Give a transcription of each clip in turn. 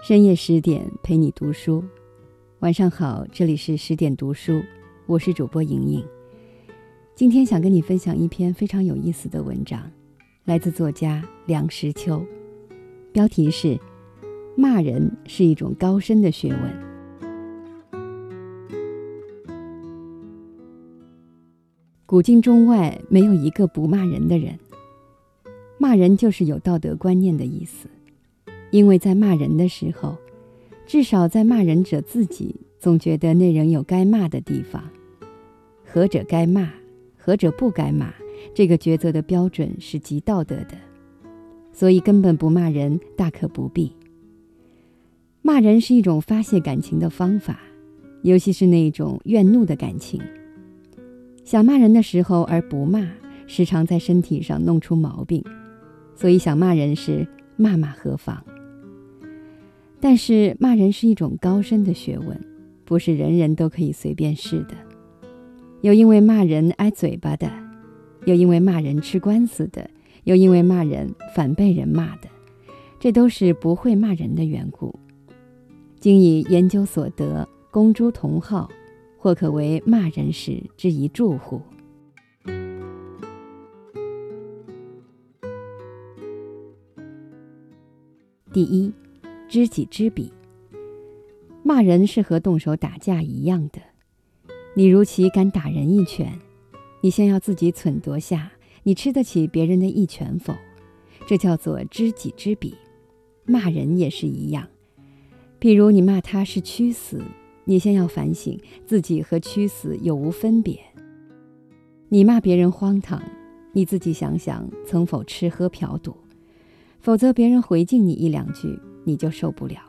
深夜十点陪你读书，晚上好，这里是十点读书，我是主播莹莹。今天想跟你分享一篇非常有意思的文章，来自作家梁实秋，标题是“骂人是一种高深的学问”。古今中外没有一个不骂人的人，骂人就是有道德观念的意思。因为在骂人的时候，至少在骂人者自己总觉得那人有该骂的地方，何者该骂，何者不该骂，这个抉择的标准是极道德的，所以根本不骂人，大可不必。骂人是一种发泄感情的方法，尤其是那种怨怒的感情。想骂人的时候而不骂，时常在身体上弄出毛病，所以想骂人时骂骂何妨。但是骂人是一种高深的学问，不是人人都可以随便试的。有因为骂人挨嘴巴的，有因为骂人吃官司的，有因为骂人反被人骂的，这都是不会骂人的缘故。今以研究所得，公诸同好，或可为骂人时之一助乎？第一。知己知彼，骂人是和动手打架一样的。你如其敢打人一拳，你先要自己忖度下，你吃得起别人的一拳否？这叫做知己知彼。骂人也是一样。譬如你骂他是屈死，你先要反省自己和屈死有无分别。你骂别人荒唐，你自己想想曾否吃喝嫖赌，否则别人回敬你一两句。你就受不了，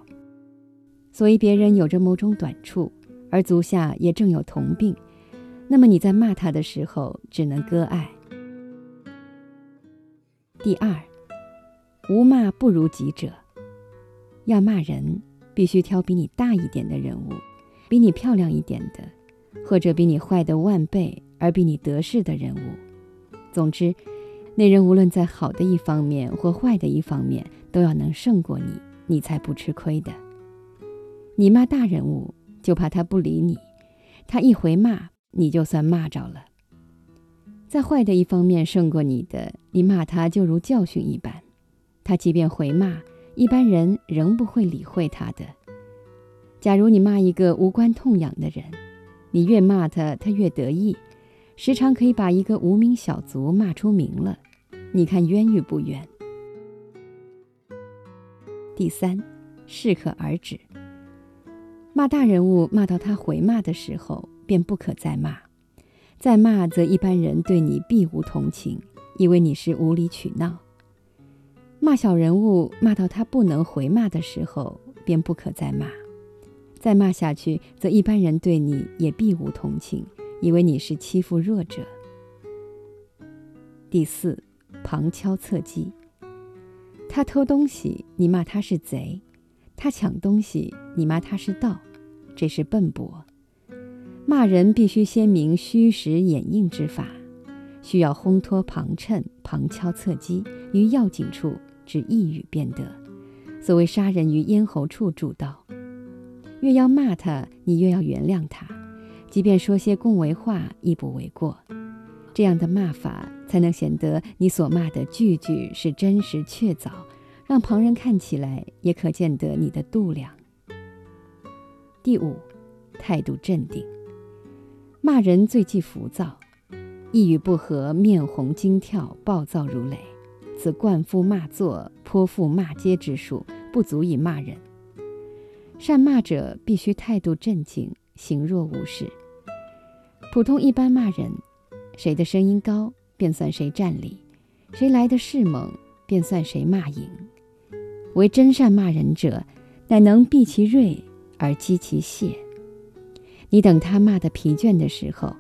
所以别人有着某种短处，而足下也正有同病，那么你在骂他的时候，只能割爱。第二，无骂不如己者，要骂人，必须挑比你大一点的人物，比你漂亮一点的，或者比你坏的万倍而比你得势的人物。总之，那人无论在好的一方面或坏的一方面，都要能胜过你。你才不吃亏的。你骂大人物，就怕他不理你，他一回骂，你就算骂着了。在坏的一方面胜过你的，你骂他就如教训一般，他即便回骂，一般人仍不会理会他的。假如你骂一个无关痛痒的人，你越骂他，他越得意，时常可以把一个无名小卒骂出名了，你看冤与不冤？第三，适可而止。骂大人物，骂到他回骂的时候，便不可再骂。再骂，则一般人对你必无同情，以为你是无理取闹。骂小人物，骂到他不能回骂的时候，便不可再骂。再骂下去，则一般人对你也必无同情，以为你是欺负弱者。第四，旁敲侧击。他偷东西，你骂他是贼；他抢东西，你骂他是盗，这是笨拙。骂人必须先明虚实掩映之法，需要烘托旁衬、旁敲侧击，于要紧处只一语便得。所谓杀人于咽喉处主刀。越要骂他，你越要原谅他，即便说些恭维话，亦不为过。这样的骂法。才能显得你所骂的句句是真实确凿，让旁人看起来也可见得你的度量。第五，态度镇定。骂人最忌浮躁，一语不合面红惊跳，暴躁如雷，此灌夫骂作、泼妇骂街之术，不足以骂人。善骂者必须态度镇静，行若无事。普通一般骂人，谁的声音高？便算谁占理，谁来的势猛，便算谁骂赢。为真善骂人者，乃能避其锐而击其泄。你等他骂得疲倦的时候，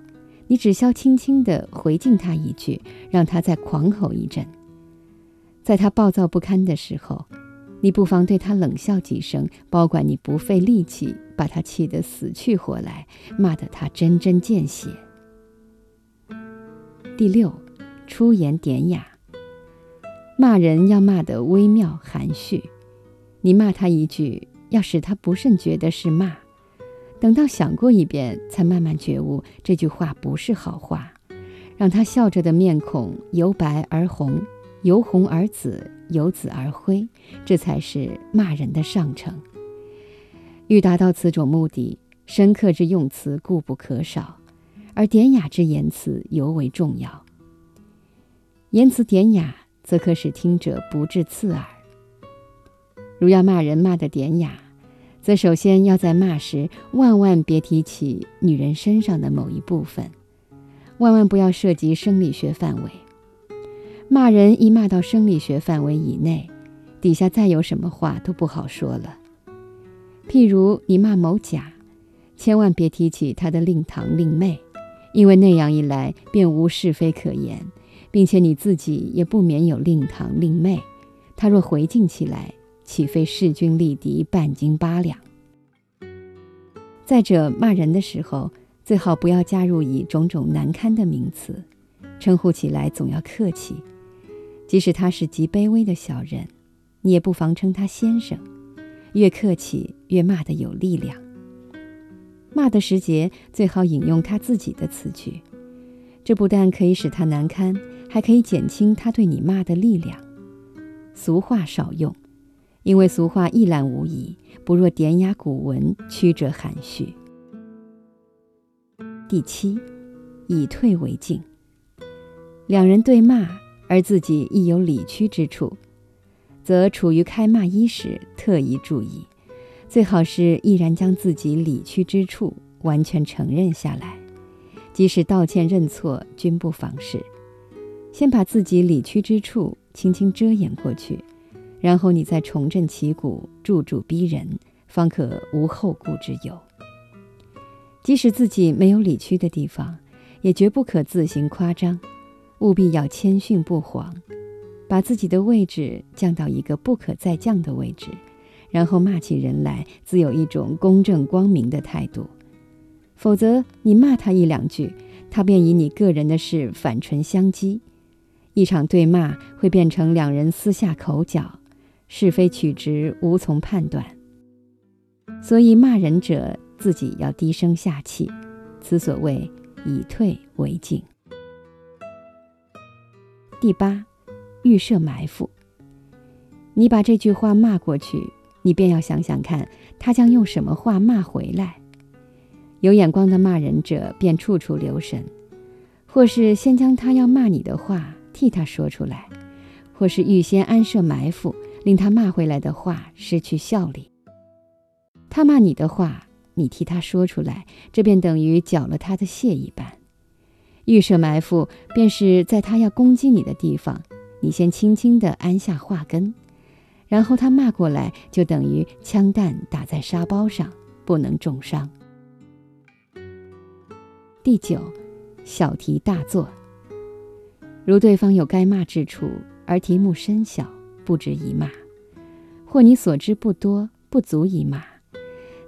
你只消轻轻地回敬他一句，让他再狂吼一阵。在他暴躁不堪的时候，你不妨对他冷笑几声，保管你不费力气把他气得死去活来，骂得他针针见血。第六。出言典雅，骂人要骂得微妙含蓄。你骂他一句，要使他不甚觉得是骂，等到想过一遍，才慢慢觉悟这句话不是好话，让他笑着的面孔由白而红，由红而紫，由紫而灰，这才是骂人的上乘。欲达到此种目的，深刻之用词固不可少，而典雅之言辞尤为重要。言辞典雅，则可使听者不致刺耳。如要骂人骂得典雅，则首先要在骂时万万别提起女人身上的某一部分，万万不要涉及生理学范围。骂人一骂到生理学范围以内，底下再有什么话都不好说了。譬如你骂某甲，千万别提起他的令堂令妹，因为那样一来便无是非可言，并且你自己也不免有令堂令妹。他若回敬起来，岂非势均力敌、半斤八两？再者，骂人的时候，最好不要加入以种种难堪的名词，称呼起来总要客气。即使他是极卑微的小人，你也不妨称他先生。越客气，越骂得有力量。骂的时节，最好引用他自己的词句，这不但可以使他难堪，还可以减轻他对你骂的力量。俗话少用，因为俗话一览无遗，不若典雅古文，曲折含蓄。第七，以退为进。两人对骂，而自己亦有理屈之处。则处于开骂一时，特宜注意，最好是毅然将自己理屈之处完全承认下来，即使道歉认错，均不妨事。先把自己理屈之处轻轻遮掩过去，然后你再重振旗鼓，助助逼人，方可无后顾之忧。即使自己没有理屈的地方，也绝不可自行夸张，务必要谦逊不慌。把自己的位置降到一个不可再降的位置，然后骂起人来，自有一种公正光明的态度。否则，你骂他一两句，他便以你个人的事反唇相讥，一场对骂会变成两人私下口角，是非曲直无从判断。所以，骂人者自己要低声下气，此所谓以退为进。第八。预设埋伏。你把这句话骂过去，你便要想想看，他将用什么话骂回来。有眼光的骂人者便处处留神，或是先将他要骂你的话替他说出来，或是预先安设埋伏，令他骂回来的话失去效力。他骂你的话，你替他说出来，这便等于缴了他的械一般。预设埋伏，便是在他要攻击你的地方。你先轻轻地安下话根，然后他骂过来，就等于枪弹打在沙包上，不能重伤。第九，小题大做。如对方有该骂之处，而题目深小，不值一骂；或你所知不多，不足以骂，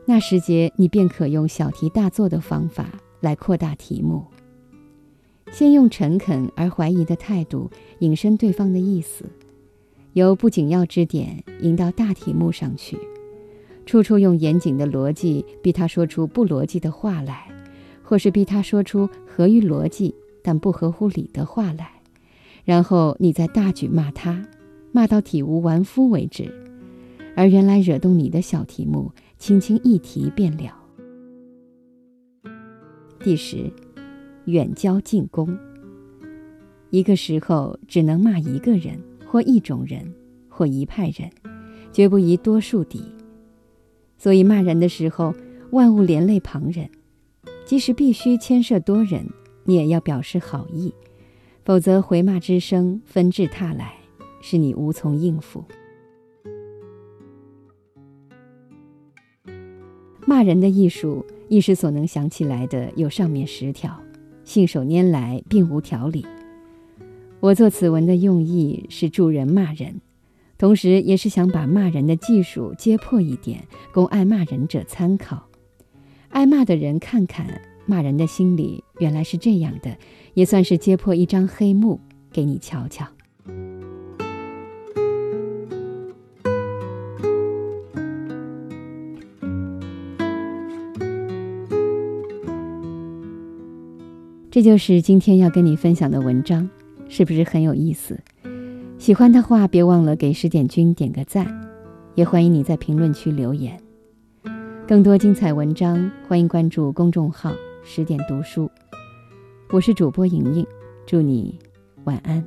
那时节你便可用小题大做的方法来扩大题目。先用诚恳而怀疑的态度引申对方的意思，由不紧要之点引到大题目上去，处处用严谨的逻辑逼他说出不逻辑的话来，或是逼他说出合于逻辑但不合乎理的话来，然后你再大举骂他，骂到体无完肤为止，而原来惹动你的小题目，轻轻一提便了。第十。远交近攻。一个时候只能骂一个人，或一种人，或一派人，绝不宜多数敌。所以骂人的时候，万物连累旁人。即使必须牵涉多人，你也要表示好意，否则回骂之声纷至沓来，是你无从应付。骂人的艺术，一时所能想起来的有上面十条。信手拈来，并无条理。我做此文的用意是助人骂人，同时也是想把骂人的技术揭破一点，供爱骂人者参考。爱骂的人看看，骂人的心里原来是这样的，也算是揭破一张黑幕给你瞧瞧。这就是今天要跟你分享的文章是不是很有意思？喜欢的话别忘了给十点君点个赞也欢迎你在评论区留言。更多精彩文章欢迎关注公众号十点读书我是主播莹莹，祝你晚安。